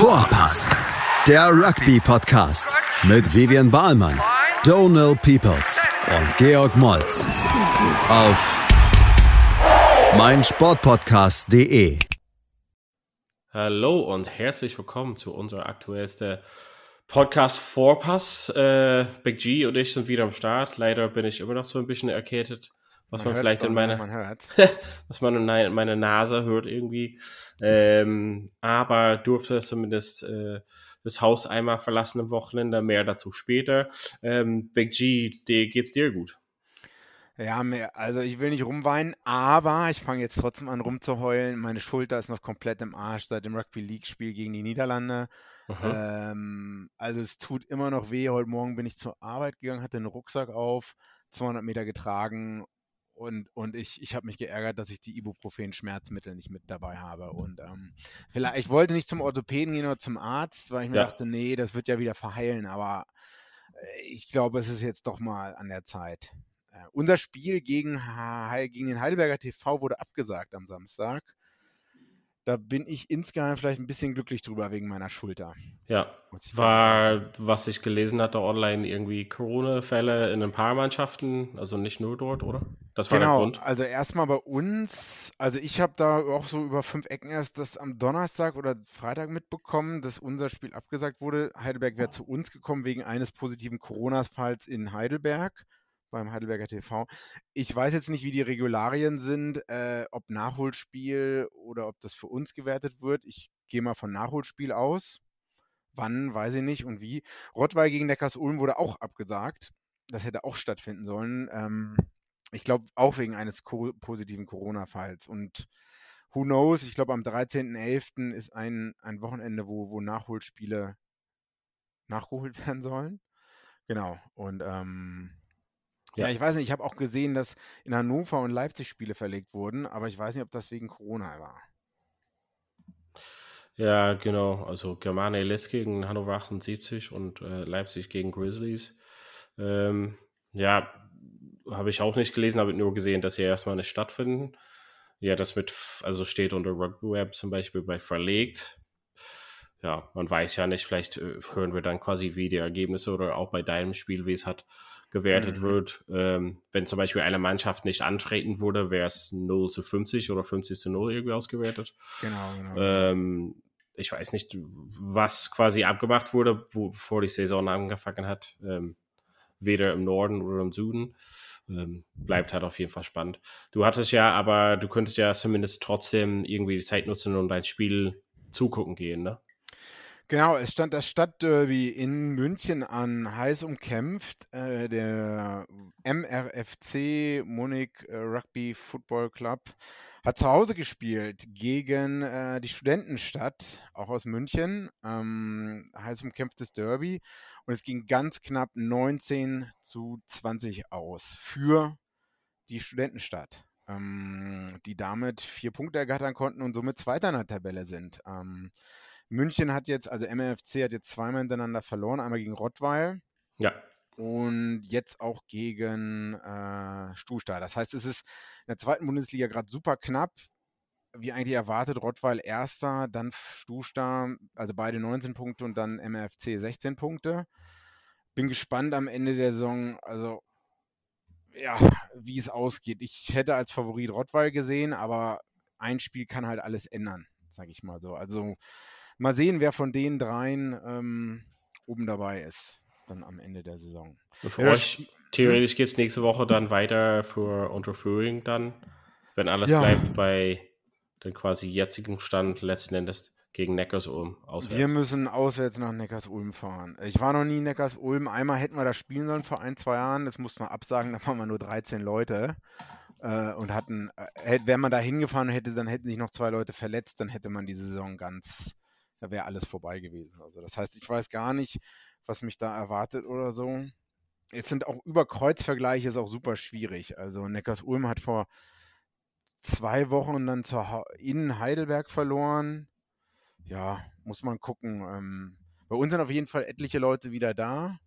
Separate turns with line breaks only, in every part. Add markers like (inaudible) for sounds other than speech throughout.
Vorpass, der Rugby-Podcast mit Vivian Bahlmann, Donal Peoples und Georg Moltz auf meinsportpodcast.de.
Hallo und herzlich willkommen zu unserer aktuellsten Podcast Vorpass. Äh, Big G und ich sind wieder am Start. Leider bin ich immer noch so ein bisschen erkältet was man, man vielleicht in meine, man (laughs) was man in meine Nase hört irgendwie. Ähm, aber durfte zumindest äh, das Haus einmal verlassen am Wochenende, mehr dazu später. Ähm, Big G, dir, geht's dir gut?
Ja, mehr, also ich will nicht rumweinen, aber ich fange jetzt trotzdem an rumzuheulen. Meine Schulter ist noch komplett im Arsch seit dem Rugby League-Spiel gegen die Niederlande. Ähm, also es tut immer noch weh. Heute Morgen bin ich zur Arbeit gegangen, hatte einen Rucksack auf, 200 Meter getragen und, und ich, ich habe mich geärgert, dass ich die Ibuprofen-Schmerzmittel nicht mit dabei habe. Und ähm, vielleicht, ich wollte nicht zum Orthopäden gehen oder zum Arzt, weil ich mir ja. dachte, nee, das wird ja wieder verheilen. Aber äh, ich glaube, es ist jetzt doch mal an der Zeit. Äh, unser Spiel gegen, gegen den Heidelberger TV wurde abgesagt am Samstag da bin ich insgeheim vielleicht ein bisschen glücklich drüber wegen meiner Schulter.
Ja, war, was ich gelesen hatte online, irgendwie Corona-Fälle in ein paar Mannschaften, also nicht nur dort, oder?
Das war genau, der Grund. Also erstmal bei uns, also ich habe da auch so über fünf Ecken erst das am Donnerstag oder Freitag mitbekommen, dass unser Spiel abgesagt wurde. Heidelberg wäre zu uns gekommen wegen eines positiven Corona-Falls in Heidelberg beim Heidelberger TV. Ich weiß jetzt nicht, wie die Regularien sind, äh, ob Nachholspiel oder ob das für uns gewertet wird. Ich gehe mal von Nachholspiel aus. Wann, weiß ich nicht und wie. Rottweil gegen Neckars-Ulm wurde auch abgesagt. Das hätte auch stattfinden sollen. Ähm, ich glaube, auch wegen eines co positiven Corona-Falls. Und who knows, ich glaube, am 13.11. ist ein, ein Wochenende, wo, wo Nachholspiele nachgeholt (laughs) werden sollen. Genau. Und ähm, ja, ich weiß nicht, ich habe auch gesehen, dass in Hannover und Leipzig Spiele verlegt wurden, aber ich weiß nicht, ob das wegen Corona war.
Ja, genau. Also Germane Les gegen Hannover 78 und äh, Leipzig gegen Grizzlies. Ähm, ja, habe ich auch nicht gelesen, habe nur gesehen, dass sie erstmal nicht stattfinden. Ja, das mit, also steht unter Rugby Web zum Beispiel bei verlegt. Ja, man weiß ja nicht, vielleicht äh, hören wir dann quasi wie die Ergebnisse oder auch bei deinem Spiel, wie es hat gewertet mhm. wird. Ähm, wenn zum Beispiel eine Mannschaft nicht antreten würde, wäre es 0 zu 50 oder 50 zu 0 irgendwie ausgewertet. Genau, genau. genau. Ähm, ich weiß nicht, was quasi abgemacht wurde, bevor die Saison angefangen hat. Ähm, weder im Norden oder im Süden. Ähm, bleibt halt auf jeden Fall spannend. Du hattest ja, aber du könntest ja zumindest trotzdem irgendwie die Zeit nutzen und dein Spiel zugucken gehen, ne?
Genau, es stand das Stadtderby in München an, heiß umkämpft. Äh, der MRFC Munich äh, Rugby Football Club hat zu Hause gespielt gegen äh, die Studentenstadt, auch aus München. Ähm, heiß umkämpftes Derby. Und es ging ganz knapp 19 zu 20 aus für die Studentenstadt, ähm, die damit vier Punkte ergattern konnten und somit Zweiter in der Tabelle sind. Ähm, München hat jetzt, also MFC hat jetzt zweimal hintereinander verloren, einmal gegen Rottweil.
Ja.
Und jetzt auch gegen äh, Stuhlstadt. Das heißt, es ist in der zweiten Bundesliga gerade super knapp. Wie eigentlich erwartet, Rottweil erster, dann Stuhlstadt, also beide 19 Punkte und dann MFC 16 Punkte. Bin gespannt am Ende der Saison, also ja, wie es ausgeht. Ich hätte als Favorit Rottweil gesehen, aber ein Spiel kann halt alles ändern, sage ich mal so. Also mal sehen, wer von den dreien ähm, oben dabei ist, dann am Ende der Saison.
Für ja, euch, theoretisch geht es nächste Woche dann weiter für Unterführung dann, wenn alles ja. bleibt bei dem quasi jetzigen Stand letzten Endes gegen Neckars-Ulm
auswärts. Wir müssen auswärts nach Neckars-Ulm fahren. Ich war noch nie in Neckars-Ulm. Einmal hätten wir da spielen sollen vor ein, zwei Jahren. Das mussten wir absagen. (laughs) Da waren wir nur 13 Leute äh, und hatten, äh, wäre man da hingefahren hätte, dann hätten sich noch zwei Leute verletzt, dann hätte man die Saison ganz da wäre alles vorbei gewesen. Also das heißt, ich weiß gar nicht, was mich da erwartet oder so. Jetzt sind auch über Kreuzvergleiche ist auch super schwierig. Also Neckars-Ulm hat vor zwei Wochen dann zur in Heidelberg verloren. Ja, muss man gucken. Ähm, bei uns sind auf jeden Fall etliche Leute wieder da.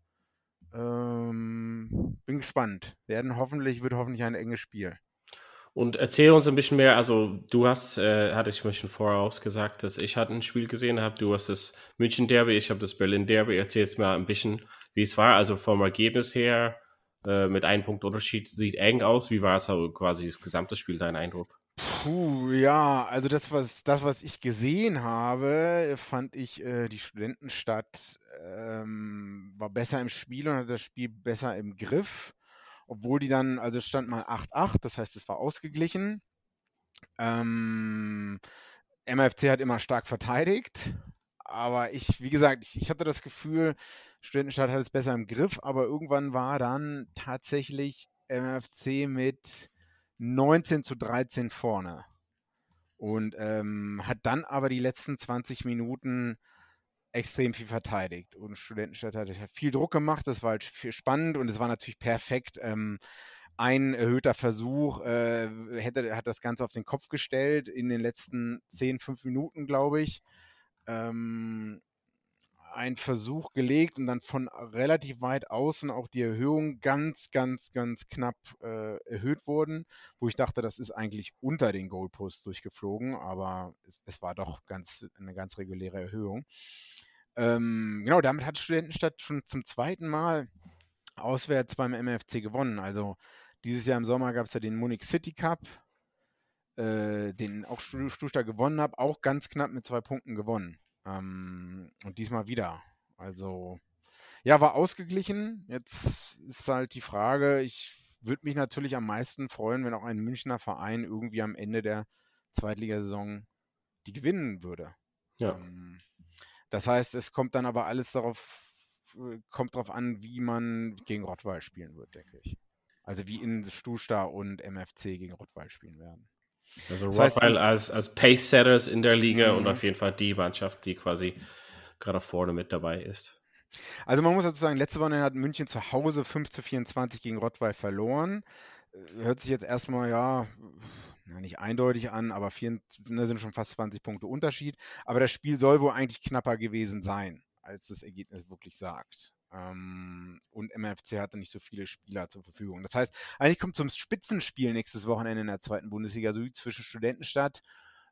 Ähm, bin gespannt. Werden hoffentlich, wird hoffentlich ein enges Spiel.
Und erzähl uns ein bisschen mehr, also du hast, äh, hatte ich mir schon vorher ausgesagt, dass ich hatte ein Spiel gesehen habe, du hast das München Derby, ich habe das Berlin Derby, erzähl jetzt mal ein bisschen, wie es war, also vom Ergebnis her, äh, mit einem Punkt Unterschied, sieht eng aus, wie war es also quasi das gesamte Spiel, dein Eindruck?
Puh, ja, also das, was, das, was ich gesehen habe, fand ich, äh, die Studentenstadt ähm, war besser im Spiel und hat das Spiel besser im Griff obwohl die dann, also stand mal 8-8, das heißt, es war ausgeglichen. Ähm, MFC hat immer stark verteidigt, aber ich, wie gesagt, ich, ich hatte das Gefühl, Studentenstadt hat es besser im Griff, aber irgendwann war dann tatsächlich MFC mit 19 zu 13 vorne und ähm, hat dann aber die letzten 20 Minuten extrem viel verteidigt. Und Studentenstadt hat, viel Druck gemacht, das war halt spannend und es war natürlich perfekt. Ähm, ein erhöhter Versuch äh, hätte, hat das Ganze auf den Kopf gestellt in den letzten 10, 5 Minuten, glaube ich. Ähm, ein Versuch gelegt und dann von relativ weit außen auch die Erhöhung ganz, ganz, ganz knapp äh, erhöht wurden, wo ich dachte, das ist eigentlich unter den Goalpost durchgeflogen, aber es, es war doch ganz, eine ganz reguläre Erhöhung. Ähm, genau, damit hat Studentenstadt schon zum zweiten Mal auswärts beim MFC gewonnen. Also dieses Jahr im Sommer gab es ja den Munich City Cup, äh, den auch Stuttgart gewonnen hat, auch ganz knapp mit zwei Punkten gewonnen. Ähm, und diesmal wieder. Also, ja, war ausgeglichen. Jetzt ist halt die Frage, ich würde mich natürlich am meisten freuen, wenn auch ein Münchner Verein irgendwie am Ende der Zweitligasaison die gewinnen würde. Ja. Ähm, das heißt, es kommt dann aber alles darauf, äh, kommt darauf an, wie man gegen Rottweil spielen wird, denke ich. Also wie in Stusta und MFC gegen Rottweil spielen werden.
Also das Rottweil als, als Pace-Setters in der Liga mhm. und auf jeden Fall die Mannschaft, die quasi gerade vorne mit dabei ist.
Also man muss dazu sagen, letzte Woche hat München zu Hause 5 zu 24 gegen Rottweil verloren. Äh, hört sich jetzt erstmal, ja, nicht eindeutig an, aber vier, ne, sind schon fast 20 Punkte Unterschied. Aber das Spiel soll wohl eigentlich knapper gewesen sein, als das Ergebnis wirklich sagt. Ähm, und MFC hatte nicht so viele Spieler zur Verfügung. Das heißt, eigentlich kommt zum Spitzenspiel nächstes Wochenende in der zweiten Bundesliga Süd zwischen Studentenstadt,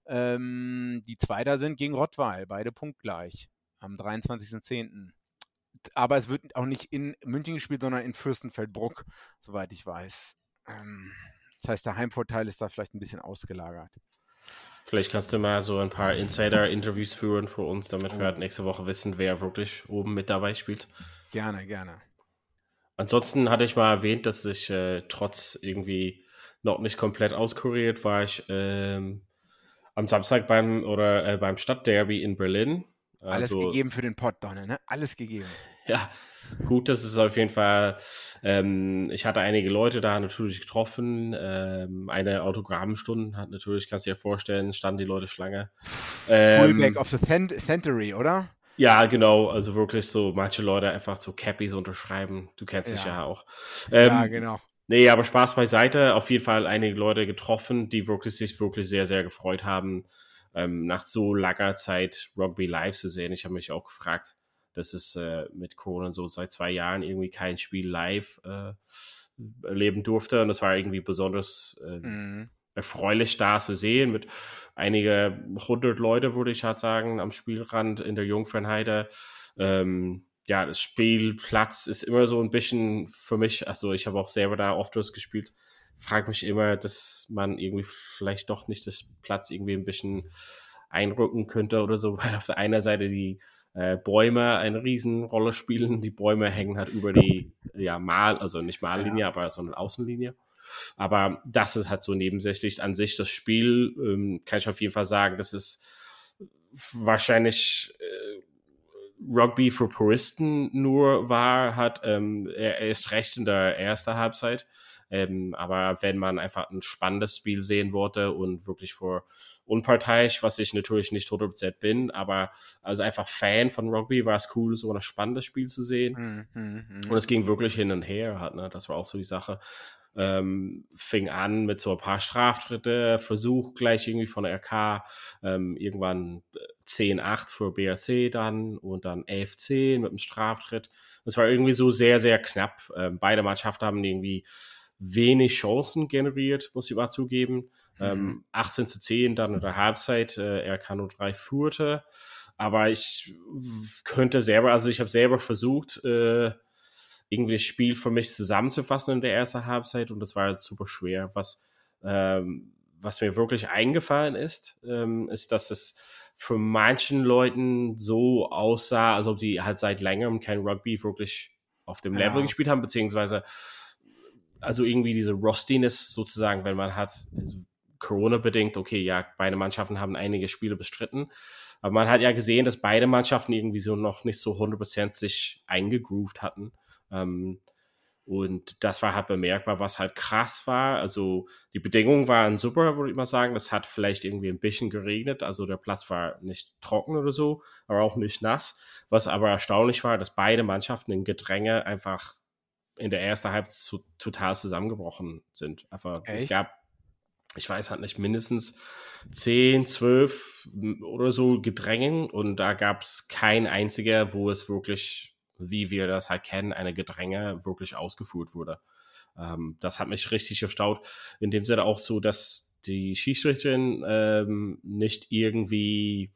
ähm, die Zweiter sind, gegen Rottweil, beide punktgleich am 23.10. Aber es wird auch nicht in München gespielt, sondern in Fürstenfeldbruck, soweit ich weiß. Ähm, das heißt, der Heimvorteil ist da vielleicht ein bisschen ausgelagert.
Vielleicht kannst du mal so ein paar Insider-Interviews führen für uns, damit oh. wir halt nächste Woche wissen, wer wirklich oben mit dabei spielt.
Gerne, gerne.
Ansonsten hatte ich mal erwähnt, dass ich äh, trotz irgendwie noch nicht komplett auskuriert war ich ähm, am Samstag beim oder äh, beim Stadtderby in Berlin.
Also, Alles gegeben für den Pott, Donne, ne? Alles gegeben. (laughs)
Ja, gut, das ist auf jeden Fall. Ähm, ich hatte einige Leute da natürlich getroffen. Ähm, eine Autogrammstunde hat natürlich, kannst du dir vorstellen, standen die Leute Schlange.
Ähm, Fullback of the Century, oder?
Ja, genau. Also wirklich so, manche Leute einfach so Cappies unterschreiben. Du kennst ja. dich ja auch. ja, ähm, genau. Nee, aber Spaß beiseite. Auf jeden Fall einige Leute getroffen, die wirklich sich wirklich sehr, sehr gefreut haben, ähm, nach so langer Zeit Rugby live zu sehen. Ich habe mich auch gefragt, dass es äh, mit Corona so seit zwei Jahren irgendwie kein Spiel live äh, erleben durfte. Und das war irgendwie besonders äh, mhm. erfreulich da zu sehen mit einige hundert Leute, würde ich halt sagen, am Spielrand in der Jungfernheide. Ähm, ja, das Spielplatz ist immer so ein bisschen für mich, also ich habe auch selber da oft was gespielt, frage mich immer, dass man irgendwie vielleicht doch nicht das Platz irgendwie ein bisschen einrücken könnte oder so, (laughs) weil auf der einen Seite die äh, Bäume eine Riesenrolle spielen. Die Bäume hängen halt über die ja, Mal, also nicht Mallinie, ja. aber so eine Außenlinie. Aber das ist halt so nebensächlich an sich das Spiel, ähm, kann ich auf jeden Fall sagen, das ist wahrscheinlich äh, Rugby für Puristen nur war, hat ähm, er, er ist recht in der ersten Halbzeit. Ähm, aber wenn man einfach ein spannendes Spiel sehen wollte und wirklich vor unparteiisch, was ich natürlich nicht 100% bin, aber also einfach Fan von Rugby war es cool, so ein spannendes Spiel zu sehen. Mm, mm, mm. Und es ging wirklich hin und her, hat, ne? das war auch so die Sache. Ähm, fing an mit so ein paar Straftritte, Versuch gleich irgendwie von der RK, ähm, irgendwann 10-8 für BRC dann und dann 11-10 mit dem Straftritt. Es war irgendwie so sehr, sehr knapp. Ähm, beide Mannschaften haben irgendwie wenig Chancen generiert, muss ich mal zugeben. Mhm. Ähm, 18 zu 10 dann in der Halbzeit, äh, RK 03 führte. Aber ich könnte selber, also ich habe selber versucht, äh, irgendwie das Spiel für mich zusammenzufassen in der ersten Halbzeit und das war jetzt super schwer. Was, ähm, was mir wirklich eingefallen ist, ähm, ist, dass es für manchen Leuten so aussah, als ob sie halt seit längerem kein Rugby wirklich auf dem Level ja. gespielt haben, beziehungsweise also irgendwie diese Rustiness sozusagen, wenn man hat, also Corona-bedingt, okay, ja, beide Mannschaften haben einige Spiele bestritten, aber man hat ja gesehen, dass beide Mannschaften irgendwie so noch nicht so 100% sich eingegroovt hatten. Ähm, und das war halt bemerkbar, was halt krass war. Also die Bedingungen waren super, würde ich mal sagen. Es hat vielleicht irgendwie ein bisschen geregnet. Also der Platz war nicht trocken oder so, aber auch nicht nass. Was aber erstaunlich war, dass beide Mannschaften in Gedränge einfach in der ersten Halbzeit zu, total zusammengebrochen sind. Einfach, Echt? es gab, ich weiß halt nicht, mindestens 10, 12 oder so Gedrängen und da gab es kein einziger, wo es wirklich wie wir das halt kennen, eine Gedränge wirklich ausgeführt wurde. Ähm, das hat mich richtig erstaunt. In dem Sinne auch so, dass die Schiedsrichterin ähm, nicht irgendwie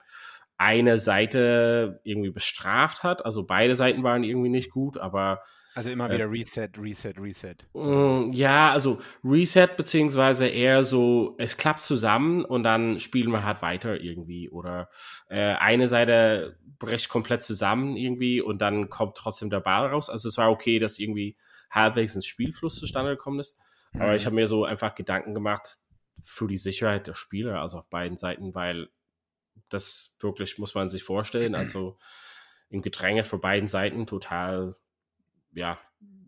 eine Seite irgendwie bestraft hat. Also beide Seiten waren irgendwie nicht gut, aber
also immer wieder Reset, Reset, Reset.
Mm, ja, also Reset beziehungsweise eher so, es klappt zusammen und dann spielen wir halt weiter irgendwie. Oder äh, eine Seite bricht komplett zusammen irgendwie und dann kommt trotzdem der Ball raus. Also es war okay, dass irgendwie halbwegs ein Spielfluss zustande gekommen ist. Aber mhm. ich habe mir so einfach Gedanken gemacht für die Sicherheit der Spieler, also auf beiden Seiten, weil das wirklich muss man sich vorstellen. Also im Gedränge für beiden Seiten total ja,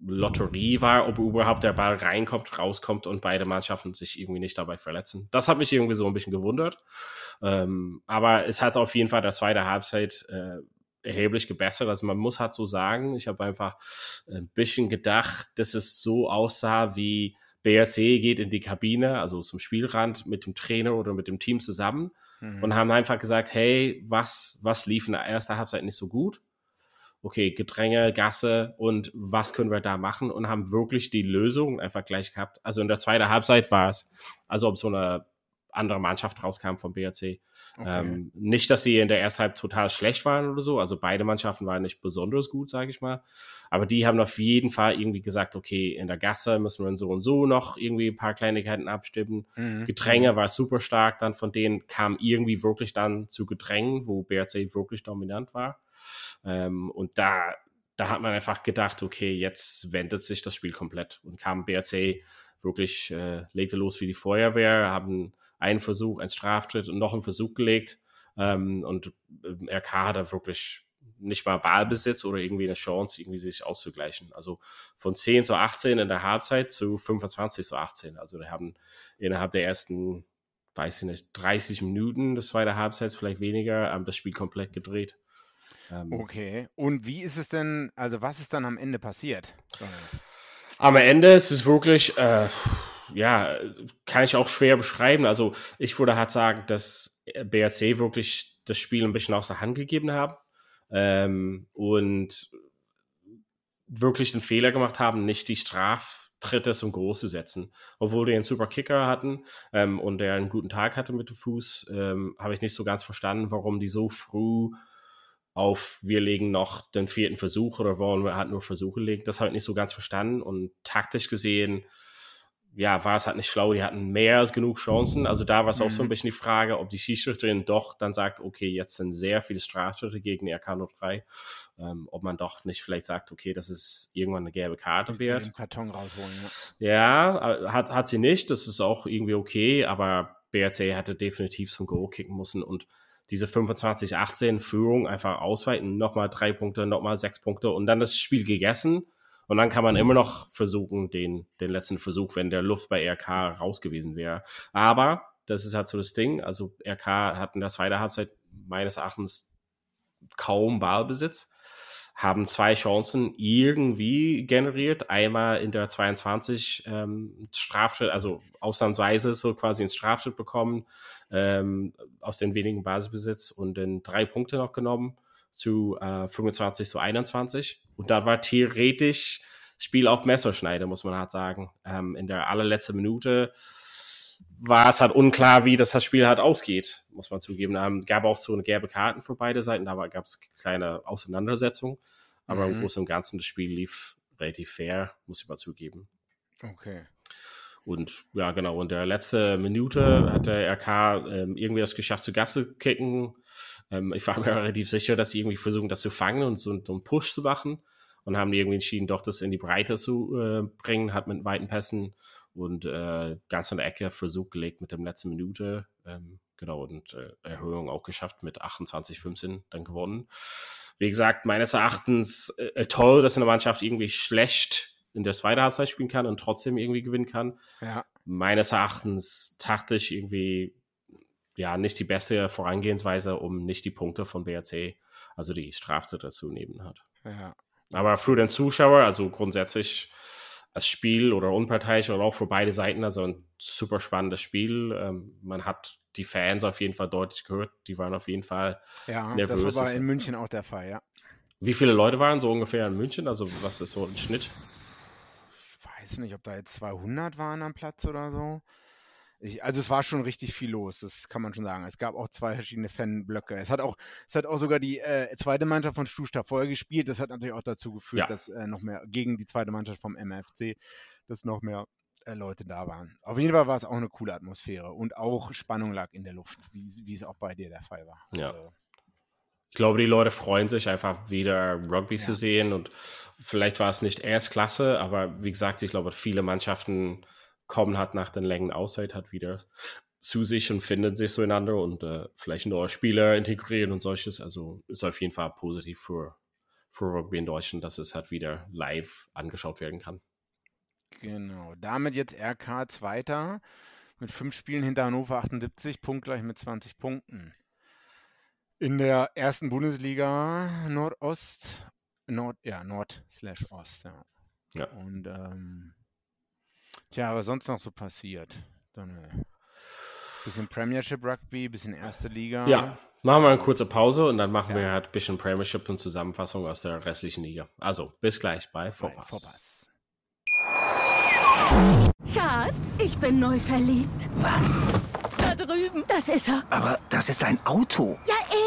Lotterie war, ob überhaupt der Ball reinkommt, rauskommt und beide Mannschaften sich irgendwie nicht dabei verletzen. Das hat mich irgendwie so ein bisschen gewundert. Ähm, aber es hat auf jeden Fall der zweite Halbzeit äh, erheblich gebessert. Also man muss halt so sagen, ich habe einfach ein bisschen gedacht, dass es so aussah wie BRC geht in die Kabine, also zum Spielrand mit dem Trainer oder mit dem Team zusammen mhm. und haben einfach gesagt, hey, was, was lief in der ersten Halbzeit nicht so gut? Okay, Gedränge, Gasse und was können wir da machen und haben wirklich die Lösung einfach gleich gehabt. Also in der zweiten Halbzeit war es, also ob so eine andere Mannschaft rauskam vom BRC. Okay. Ähm, nicht, dass sie in der ersten Halbzeit total schlecht waren oder so. Also beide Mannschaften waren nicht besonders gut, sage ich mal. Aber die haben auf jeden Fall irgendwie gesagt, okay, in der Gasse müssen wir so und so noch irgendwie ein paar Kleinigkeiten abstimmen. Mhm. Gedränge war super stark. Dann von denen kam irgendwie wirklich dann zu Gedrängen, wo BRC wirklich dominant war. Ähm, und da, da hat man einfach gedacht, okay, jetzt wendet sich das Spiel komplett und kam BRC wirklich, äh, legte los wie die Feuerwehr, haben einen Versuch, einen Straftritt und noch einen Versuch gelegt. Ähm, und äh, RK hat da wirklich nicht mal Ballbesitz oder irgendwie eine Chance, irgendwie sich auszugleichen. Also von 10 zu 18 in der Halbzeit zu 25 zu 18. Also wir haben innerhalb der ersten, weiß ich nicht, 30 Minuten des zweiten Halbzeits, vielleicht weniger, ähm, das Spiel komplett gedreht.
Ähm, okay. Und wie ist es denn, also was ist dann am Ende passiert?
Am Ende ist es wirklich, äh, ja, kann ich auch schwer beschreiben. Also ich würde halt sagen, dass BRC wirklich das Spiel ein bisschen aus der Hand gegeben haben ähm, und wirklich den Fehler gemacht haben, nicht die Straftritte zum Groß zu setzen. Obwohl die einen super Kicker hatten ähm, und der einen guten Tag hatte mit dem Fuß, ähm, habe ich nicht so ganz verstanden, warum die so früh auf, wir legen noch den vierten Versuch oder wollen wir halt nur Versuche legen. Das habe ich nicht so ganz verstanden und taktisch gesehen, ja, war es halt nicht schlau. Die hatten mehr als genug Chancen. Also da war es auch so ein mhm. bisschen die Frage, ob die Schiedsrichterin doch dann sagt, okay, jetzt sind sehr viele Strafschritte gegen RK 03. Ähm, ob man doch nicht vielleicht sagt, okay, das ist irgendwann eine gelbe Karte wert.
Karton rausholen,
ja. Ja, äh, hat, hat sie nicht. Das ist auch irgendwie okay, aber BRC hätte definitiv zum Go kicken müssen und diese 25-18 Führung einfach ausweiten, nochmal drei Punkte, nochmal sechs Punkte und dann das Spiel gegessen. Und dann kann man immer noch versuchen, den, den letzten Versuch, wenn der Luft bei RK raus gewesen wäre. Aber das ist halt so das Ding. Also RK hat in der zweiten Halbzeit meines Erachtens kaum Ballbesitz haben zwei Chancen irgendwie generiert. Einmal in der 22 ähm, Straftritt, also ausnahmsweise so quasi ein Straftritt bekommen ähm, aus den wenigen Basisbesitz und dann drei Punkte noch genommen zu äh, 25 zu 21. Und da war theoretisch Spiel auf Messerschneide, muss man halt sagen. Ähm, in der allerletzten Minute war es halt unklar, wie das, das Spiel halt ausgeht, muss man zugeben. Ähm, gab auch so eine gelbe Karten für beide Seiten, da gab es kleine Auseinandersetzungen. Aber mhm. im Großen und Ganzen, das Spiel lief relativ fair, muss ich mal zugeben.
Okay.
Und ja, genau, in der letzten Minute hat der RK ähm, irgendwie das geschafft, zu Gasse kicken. Ähm, ich war mir (laughs) relativ sicher, dass sie irgendwie versuchen, das zu fangen und so, so einen Push zu machen. Und haben irgendwie entschieden, doch das in die Breite zu äh, bringen, hat mit weiten Pässen und äh, ganz in der Ecke Versuch gelegt mit der letzten Minute. Ähm, genau, und äh, Erhöhung auch geschafft mit 28, 15 dann gewonnen. Wie gesagt, meines Erachtens äh, toll, dass eine Mannschaft irgendwie schlecht in der zweiten Halbzeit spielen kann und trotzdem irgendwie gewinnen kann.
Ja.
Meines Erachtens taktisch irgendwie ja nicht die beste Vorangehensweise, um nicht die Punkte von BRC, also die Strafzeit dazu nehmen hat.
Ja.
Aber für den Zuschauer, also grundsätzlich als Spiel oder unparteiisch oder auch für beide Seiten, also ein super spannendes Spiel. Ähm, man hat die Fans auf jeden Fall deutlich gehört, die waren auf jeden Fall
ja, nervös. Das war in München auch der Fall, ja.
Wie viele Leute waren so ungefähr in München? Also was ist so ein Schnitt?
Weiß nicht, ob da jetzt 200 waren am Platz oder so. Ich, also es war schon richtig viel los, das kann man schon sagen. Es gab auch zwei verschiedene Fanblöcke. Es hat auch, es hat auch sogar die äh, zweite Mannschaft von Stusta vorher gespielt. Das hat natürlich auch dazu geführt, ja. dass äh, noch mehr gegen die zweite Mannschaft vom MFC, dass noch mehr äh, Leute da waren. Auf jeden Fall war es auch eine coole Atmosphäre und auch Spannung lag in der Luft, wie, es auch bei dir der Fall war.
Ja. Also, ich glaube, die Leute freuen sich einfach wieder Rugby ja. zu sehen und vielleicht war es nicht Erstklasse, aber wie gesagt, ich glaube, viele Mannschaften kommen halt nach den langen Auszeit halt wieder zu sich und finden sich zueinander und äh, vielleicht neue Spieler integrieren und solches. Also ist auf jeden Fall positiv für, für Rugby in Deutschland, dass es halt wieder live angeschaut werden kann.
Genau, damit jetzt RK Zweiter mit fünf Spielen hinter Hannover 78, punktgleich mit 20 Punkten. In der ersten Bundesliga Nordost, Nord, ja, Nord slash Ost, ja.
ja.
Und ähm, tja, was sonst noch so passiert? Dann äh, bisschen Premiership Rugby, bisschen erste Liga.
Ja, machen wir eine kurze Pause und dann machen ja. wir halt ein bisschen Premiership und Zusammenfassung aus der restlichen Liga. Also, bis gleich bei Vorpass.
Schatz, ich bin neu verliebt.
Was?
Da drüben. Das ist er.
Aber das ist ein Auto.
Ja, eben.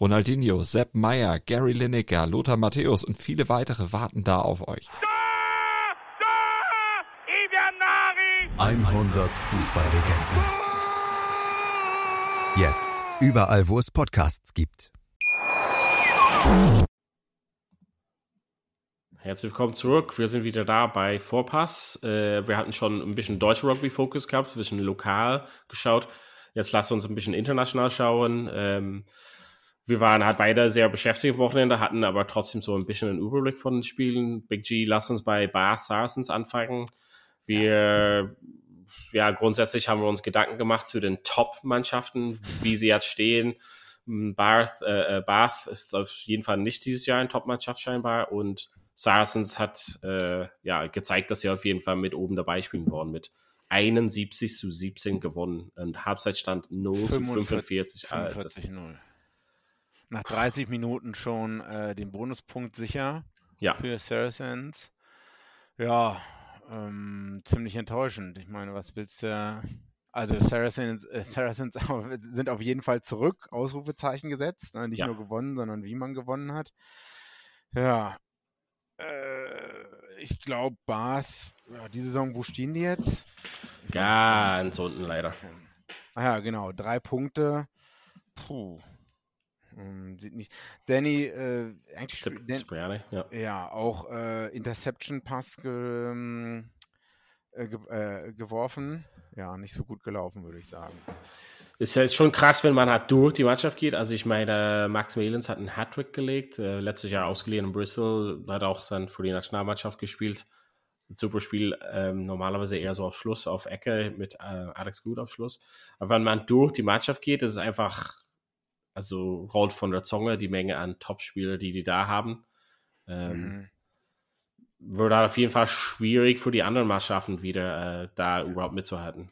Ronaldinho, Sepp Meyer, Gary Lineker, Lothar Matthäus und viele weitere warten da auf euch.
100 Fußballlegenden. Jetzt überall, wo es Podcasts gibt.
Herzlich willkommen zurück. Wir sind wieder da bei Vorpass. Äh, wir hatten schon ein bisschen deutsche Rugby-Fokus gehabt, ein bisschen lokal geschaut. Jetzt lasst uns ein bisschen international schauen. Wir waren halt beide sehr beschäftigt am Wochenende, hatten aber trotzdem so ein bisschen einen Überblick von den Spielen. Big G, lass uns bei Bath Saracens anfangen. Wir, ja, grundsätzlich haben wir uns Gedanken gemacht zu den Top-Mannschaften, wie sie jetzt stehen. Bath, äh, äh, Bath ist auf jeden Fall nicht dieses Jahr eine Top-Mannschaft scheinbar und Saracens hat äh, ja gezeigt, dass sie auf jeden Fall mit oben dabei spielen wollen, mit 71 zu 17 gewonnen und Halbzeitstand 0 zu 45.
45 0. Nach 30 Minuten schon äh, den Bonuspunkt sicher
ja.
für Saracens. Ja, ähm, ziemlich enttäuschend. Ich meine, was willst du? Also Saracens, äh, Saracens (laughs) sind auf jeden Fall zurück, Ausrufezeichen gesetzt. Ne? Nicht ja. nur gewonnen, sondern wie man gewonnen hat. Ja, äh, ich glaube, Bath, ja, die Saison, wo stehen die jetzt?
Ganz unten leider.
Ah ja, genau, drei Punkte. Puh. Hm, sieht nicht. Danny, äh, eigentlich
Zip, Dan ja.
ja. auch äh, Interception Pass ge, äh, ge, äh, geworfen. Ja, nicht so gut gelaufen, würde ich sagen.
Ist ja schon krass, wenn man halt durch die Mannschaft geht. Also ich meine, Max Melens hat einen Hattrick gelegt, äh, letztes Jahr ausgeliehen in Bristol, hat auch dann für die Nationalmannschaft gespielt. ein super Spiel, ähm, normalerweise eher so auf Schluss, auf Ecke mit äh, Alex Gut auf Schluss. Aber wenn man durch die Mannschaft geht, ist es einfach, also rollt von der Zunge die Menge an Top-Spieler, die die da haben. Ähm, mhm. Würde auf jeden Fall schwierig für die anderen Mannschaften wieder äh, da überhaupt mitzuhalten.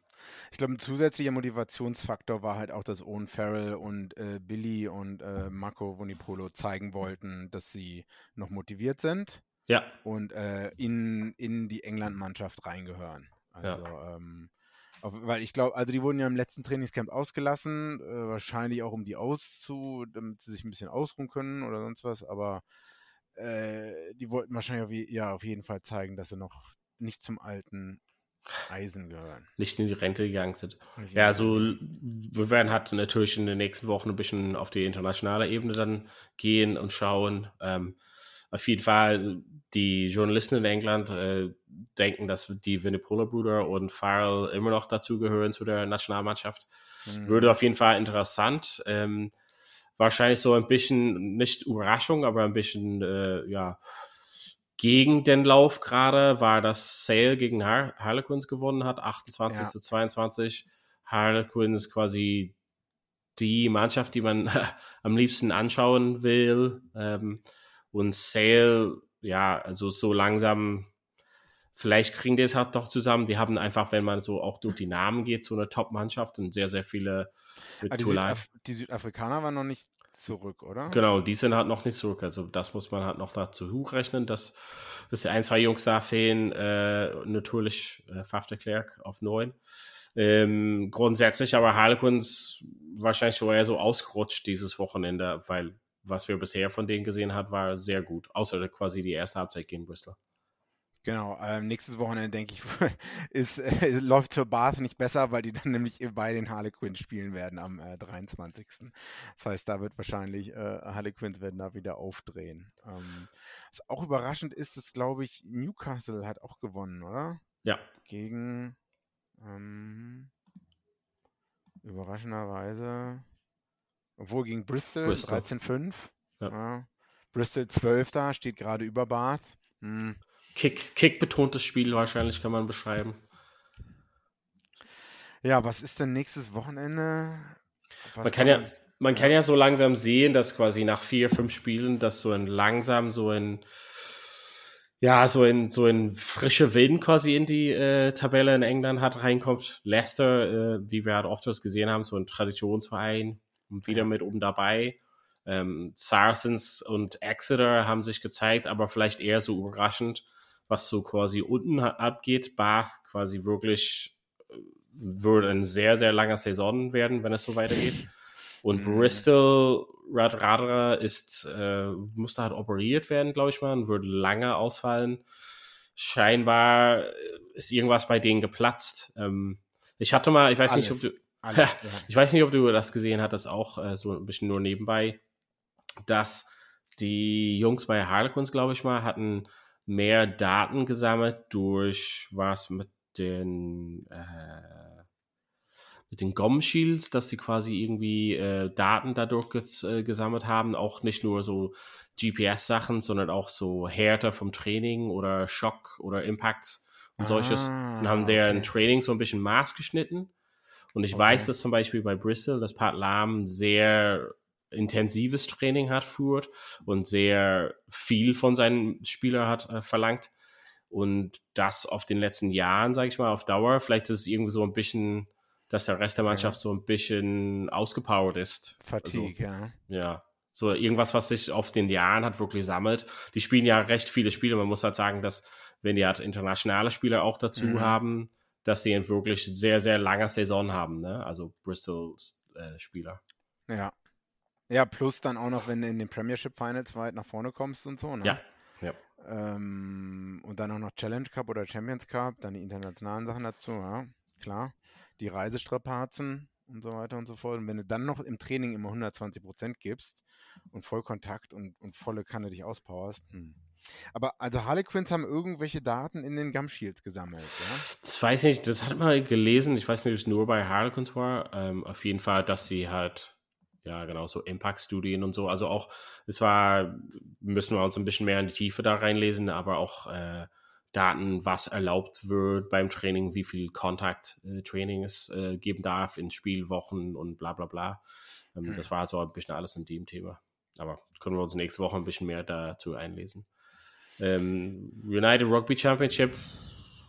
Ich glaube, ein zusätzlicher Motivationsfaktor war halt auch, dass Owen Farrell und äh, Billy und äh, Marco Vonipolo zeigen wollten, dass sie noch motiviert sind.
Ja.
Und äh, in, in die England-Mannschaft reingehören. Also, ja. ähm, auf, weil ich glaube, also die wurden ja im letzten Trainingscamp ausgelassen, äh, wahrscheinlich auch um die auszu, damit sie sich ein bisschen ausruhen können oder sonst was, aber äh, die wollten wahrscheinlich auf, ja, auf jeden Fall zeigen, dass sie noch nicht zum alten Eisen gehören.
Nicht in die Rente gegangen sind. Ja, so wir werden halt natürlich in den nächsten Wochen ein bisschen auf die internationale Ebene dann gehen und schauen. Ähm, auf jeden Fall, die Journalisten in England äh, denken, dass die Vinipola-Brüder und Farrell immer noch dazugehören zu der Nationalmannschaft. Mhm. Würde auf jeden Fall interessant. Ähm, wahrscheinlich so ein bisschen, nicht Überraschung, aber ein bisschen, äh, ja, gegen den Lauf gerade war, dass Sale gegen Har Harlequins gewonnen hat, 28 ja. zu 22. Harlequins quasi die Mannschaft, die man (laughs) am liebsten anschauen will. Ähm, und Sale, ja, also so langsam, vielleicht kriegen die es halt doch zusammen. Die haben einfach, wenn man so auch durch die Namen geht, so eine Top-Mannschaft und sehr, sehr viele.
Ah, die, Südaf die, Südafrikaner waren noch nicht zurück, oder?
Genau, die sind halt noch nicht zurück. Also das muss man halt noch dazu hochrechnen, dass, dass ein, zwei Jungs da fehlen. Äh, natürlich äh, Faf de Klerk auf neun. Ähm, grundsätzlich aber Harlequins wahrscheinlich eher so ausgerutscht dieses Wochenende, weil was wir bisher von denen gesehen haben, war sehr gut. Außer quasi die erste Halbzeit gegen Bristol.
Genau, ähm, nächstes Wochenende, denke ich, (laughs) ist, äh, läuft für Bath nicht besser, weil die dann (laughs) nämlich bei den Harlequins spielen werden am äh, 23. Das heißt, da wird wahrscheinlich äh, Harlequins werden da wieder aufdrehen. Ähm, was auch überraschend ist, dass, glaube ich, Newcastle hat auch gewonnen, oder?
Ja.
Gegen, ähm, überraschenderweise, obwohl gegen Bristol, Bristol. 13-5. Ja. ja. Bristol 12 da, steht gerade über Bath. Hm.
Kick, Kick-betontes Spiel wahrscheinlich kann man beschreiben.
Ja, was ist denn nächstes Wochenende?
Was man kann ja, man kann ja so langsam sehen, dass quasi nach vier, fünf Spielen, dass so ein langsam so ein ja, so ein, so ein frischer Wind quasi in die äh, Tabelle in England hat reinkommt. Leicester, äh, wie wir halt oft gesehen haben, so ein Traditionsverein wieder ja. mit oben dabei. Ähm, Saracens und Exeter haben sich gezeigt, aber vielleicht eher so überraschend was so quasi unten abgeht. Bath quasi wirklich äh, würde ein sehr, sehr langer Saison werden, wenn es so weitergeht. Und mhm. Bristol Radradra ist, äh, musste halt operiert werden, glaube ich mal, und würde lange ausfallen. Scheinbar äh, ist irgendwas bei denen geplatzt. Ähm, ich hatte mal, ich weiß Alles. nicht, ob du, Alles, ich weiß nicht, ob du das gesehen hattest, auch äh, so ein bisschen nur nebenbei, dass die Jungs bei Harlequins, glaube ich mal, hatten mehr Daten gesammelt durch was mit den äh, mit den GOM Shields, dass sie quasi irgendwie äh, Daten dadurch ges äh, gesammelt haben, auch nicht nur so GPS-Sachen, sondern auch so Härte vom Training oder Schock oder Impacts und ah, solches. Und haben deren okay. Training so ein bisschen maßgeschnitten. Und ich okay. weiß, dass zum Beispiel bei Bristol das Pat Lam sehr intensives Training hat, führt und sehr viel von seinen Spielern hat äh, verlangt. Und das auf den letzten Jahren, sage ich mal, auf Dauer, vielleicht ist es irgendwie so ein bisschen, dass der Rest der Mannschaft ja. so ein bisschen ausgepowert ist.
Fatigue, also,
ja. Ja. So irgendwas, was sich auf den Jahren hat wirklich sammelt. Die spielen ja recht viele Spiele. Man muss halt sagen, dass wenn die halt internationale Spieler auch dazu mhm. haben, dass sie einen wirklich sehr, sehr lange Saison haben. Ne? Also Bristols äh, Spieler.
Ja, ja, plus dann auch noch, wenn du in den Premiership Finals weit nach vorne kommst und so, ne?
Ja. ja.
Ähm, und dann auch noch Challenge Cup oder Champions Cup, dann die internationalen Sachen dazu, ja, klar. Die Reisestrapazen und so weiter und so fort. Und wenn du dann noch im Training immer 120 Prozent gibst und Vollkontakt und, und volle Kanne dich auspowerst, hm. Aber also Harlequins haben irgendwelche Daten in den Gum Shields gesammelt, ja?
Das weiß ich nicht, das hat man gelesen. Ich weiß nicht, ob es nur bei Harlequins war. Ähm, auf jeden Fall, dass sie halt ja, genau, so Impact-Studien und so. Also auch, es war, müssen wir uns ein bisschen mehr in die Tiefe da reinlesen, aber auch äh, Daten, was erlaubt wird beim Training, wie viel Kontakt-Training es äh, geben darf in Spielwochen und bla bla bla. Ähm, das war so ein bisschen alles in dem Thema. Aber können wir uns nächste Woche ein bisschen mehr dazu einlesen. Ähm, United Rugby Championship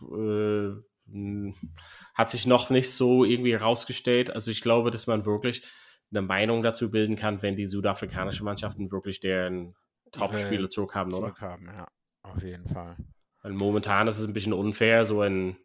äh, hat sich noch nicht so irgendwie herausgestellt. Also ich glaube, dass man wirklich eine Meinung dazu bilden kann, wenn die südafrikanischen Mannschaften wirklich deren Top-Spiele zurückhaben, oder?
Zurückhaben, ja, auf jeden Fall.
Weil momentan ist es ein bisschen unfair, so ein,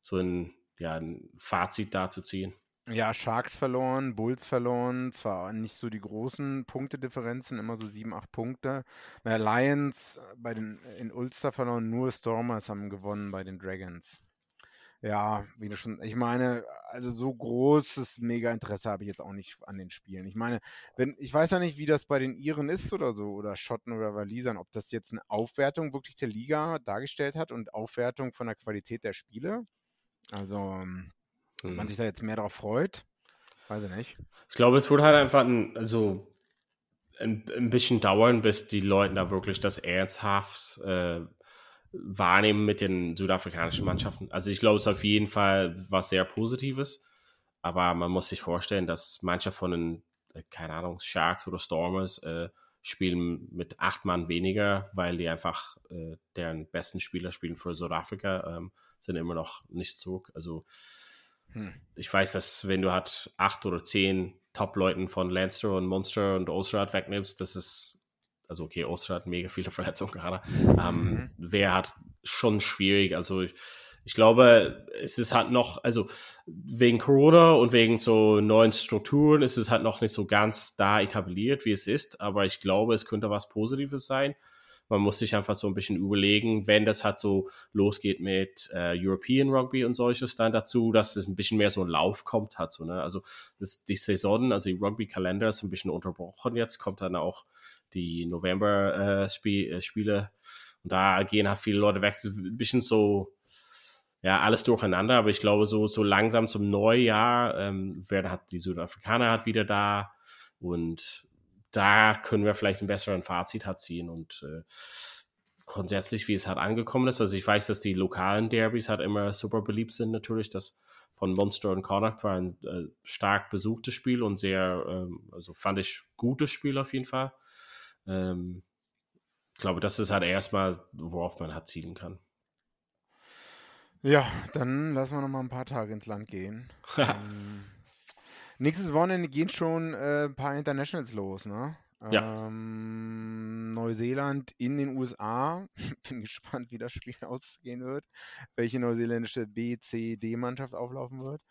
so ein, ja, ein Fazit da zu ziehen.
Ja, Sharks verloren, Bulls verloren, zwar nicht so die großen Punktedifferenzen, immer so sieben, acht Punkte. Na, Lions bei den, in Ulster verloren, nur Stormers haben gewonnen bei den Dragons. Ja, wie du schon, ich meine, also so großes Mega-Interesse habe ich jetzt auch nicht an den Spielen. Ich meine, wenn, ich weiß ja nicht, wie das bei den Iren ist oder so, oder Schotten oder Walisern, ob das jetzt eine Aufwertung wirklich der Liga dargestellt hat und Aufwertung von der Qualität der Spiele. Also, hm. man
Mhm.
sich da jetzt mehr darauf freut, weiß ich nicht.
Ich glaube, es wird halt einfach ein, also ein, ein bisschen dauern, bis die Leute da wirklich das ernsthaft äh, wahrnehmen mit den südafrikanischen Mannschaften. Also ich glaube, es ist auf jeden Fall was sehr Positives, aber man muss sich vorstellen, dass manche von den, äh, keine Ahnung, Sharks oder Stormers äh, spielen mit acht Mann weniger, weil die einfach äh, deren besten Spieler spielen für Südafrika, ähm, sind immer noch nicht zurück. Also
Hm.
ich weiß, dass wenn du halt acht oder zehn Top-Leuten von Leinster und Munster und Ulster wegnimmst, das ist, also okay, Ulster hat mega viele (laughs) Verletzungen gerade, ähm, wäre halt schon schwierig. Also ich, ich glaube, es ist halt noch, also wegen Corona und wegen so neuen Strukturen ist es halt noch nicht so ganz da etabliert, wie es ist, aber ich glaube, es könnte was Positives sein. Man muss sich einfach so ein bisschen überlegen, wenn das halt so losgeht mit äh, European Rugby und solches, dann dazu, dass es ein bisschen mehr so ein Lauf kommt hat. So, ne? Also das, die Saison, also die Rugby-Kalender ist ein bisschen unterbrochen jetzt, kommt dann auch die November-Spiele. Äh, Spiele. und da gehen halt viele Leute weg. Ein bisschen so, ja, alles durcheinander, aber ich glaube, so, so langsam zum Neujahr ähm, werden halt die Südafrikaner halt wieder da und da können wir vielleicht einen besseren Fazit halt ziehen und äh, grundsätzlich, wie es halt angekommen ist. Also ich weiß, dass die lokalen Derbys halt immer super beliebt sind natürlich. Das von Monster und Connacht war ein äh, stark besuchtes Spiel und sehr, ähm, also fand ich gutes Spiel auf jeden Fall. Ähm, ich glaube, das ist halt erstmal, worauf man halt zielen kann.
Ja, dann lassen wir noch mal ein paar Tage ins Land gehen. (laughs) ähm, nächstes Wochenende gehen schon äh, ein paar Internationals los, ne?
Ja.
Ähm, Neuseeland in den USA. (laughs) Bin gespannt, wie das Spiel (laughs) ausgehen wird. Welche neuseeländische B, C, D-Mannschaft auflaufen wird.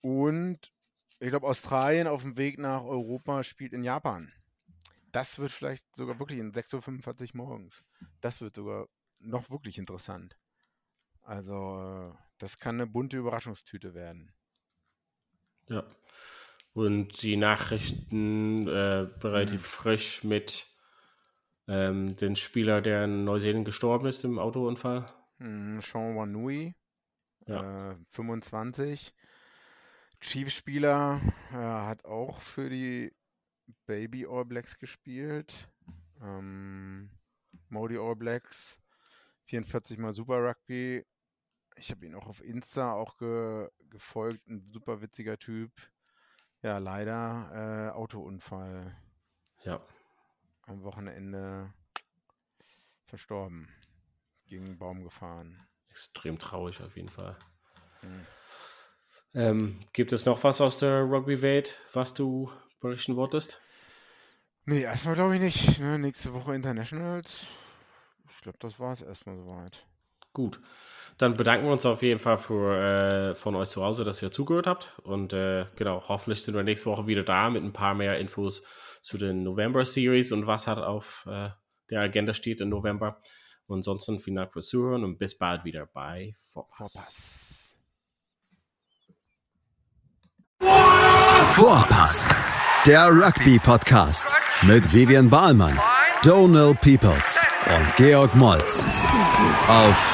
Und ich glaube, Australien auf dem Weg nach Europa spielt in Japan. Das wird vielleicht sogar wirklich in 6.45 Uhr morgens. Das wird sogar noch wirklich interessant. Also, das kann eine bunte Überraschungstüte werden.
Ja. Und die Nachrichten äh, relativ frisch mit ähm, den Spieler, der in Neuseeland gestorben ist im Autounfall.
Hm, Sean Wanui,
Ja.
äh, 25. Chiefs-Spieler, äh, hat auch für die Baby All Blacks gespielt. Ähm, Modi All Blacks, 44 mal Super Rugby. Ich habe ihn auch auf Insta auch ge gefolgt, ein super witziger Typ. Ja, leider äh, Autounfall
Ja.
am Wochenende verstorben. Gegen einen Baum gefahren.
Extrem traurig auf jeden Fall.
Hm.
Ähm, gibt es noch was aus der Rugby-Welt, was du berichten wolltest?
Nee, erstmal glaube ich nicht. Ne? Nächste Woche Internationals. Ich glaube, das war es erstmal soweit.
Gut. Dann bedanken wir uns auf jeden Fall für, äh, von euch zu Hause, dass ihr zugehört habt. Und äh, genau, hoffentlich sind wir nächste Woche wieder da mit ein paar mehr Infos zu den November-Series und was halt auf äh, der Agenda steht im November. Und ansonsten vielen Dank fürs Zuhören und bis bald wieder bei Vorpass.
Vorpass.
Vorpass, der Rugby-Podcast mit Vivian Bahlmann, Donal Peoples und Georg Moltz auf